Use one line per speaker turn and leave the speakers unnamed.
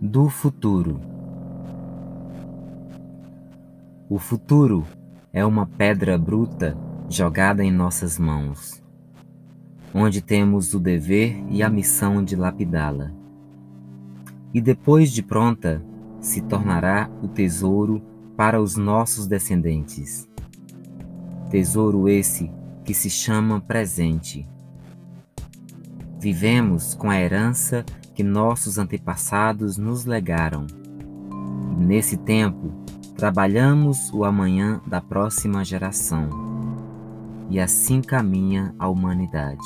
Do futuro. O futuro é uma pedra bruta jogada em nossas mãos, onde temos o dever e a missão de lapidá-la. E depois de pronta, se tornará o tesouro para os nossos descendentes. Tesouro esse que se chama presente. Vivemos com a herança que nossos antepassados nos legaram. E nesse tempo, trabalhamos o amanhã da próxima geração. E assim caminha a humanidade.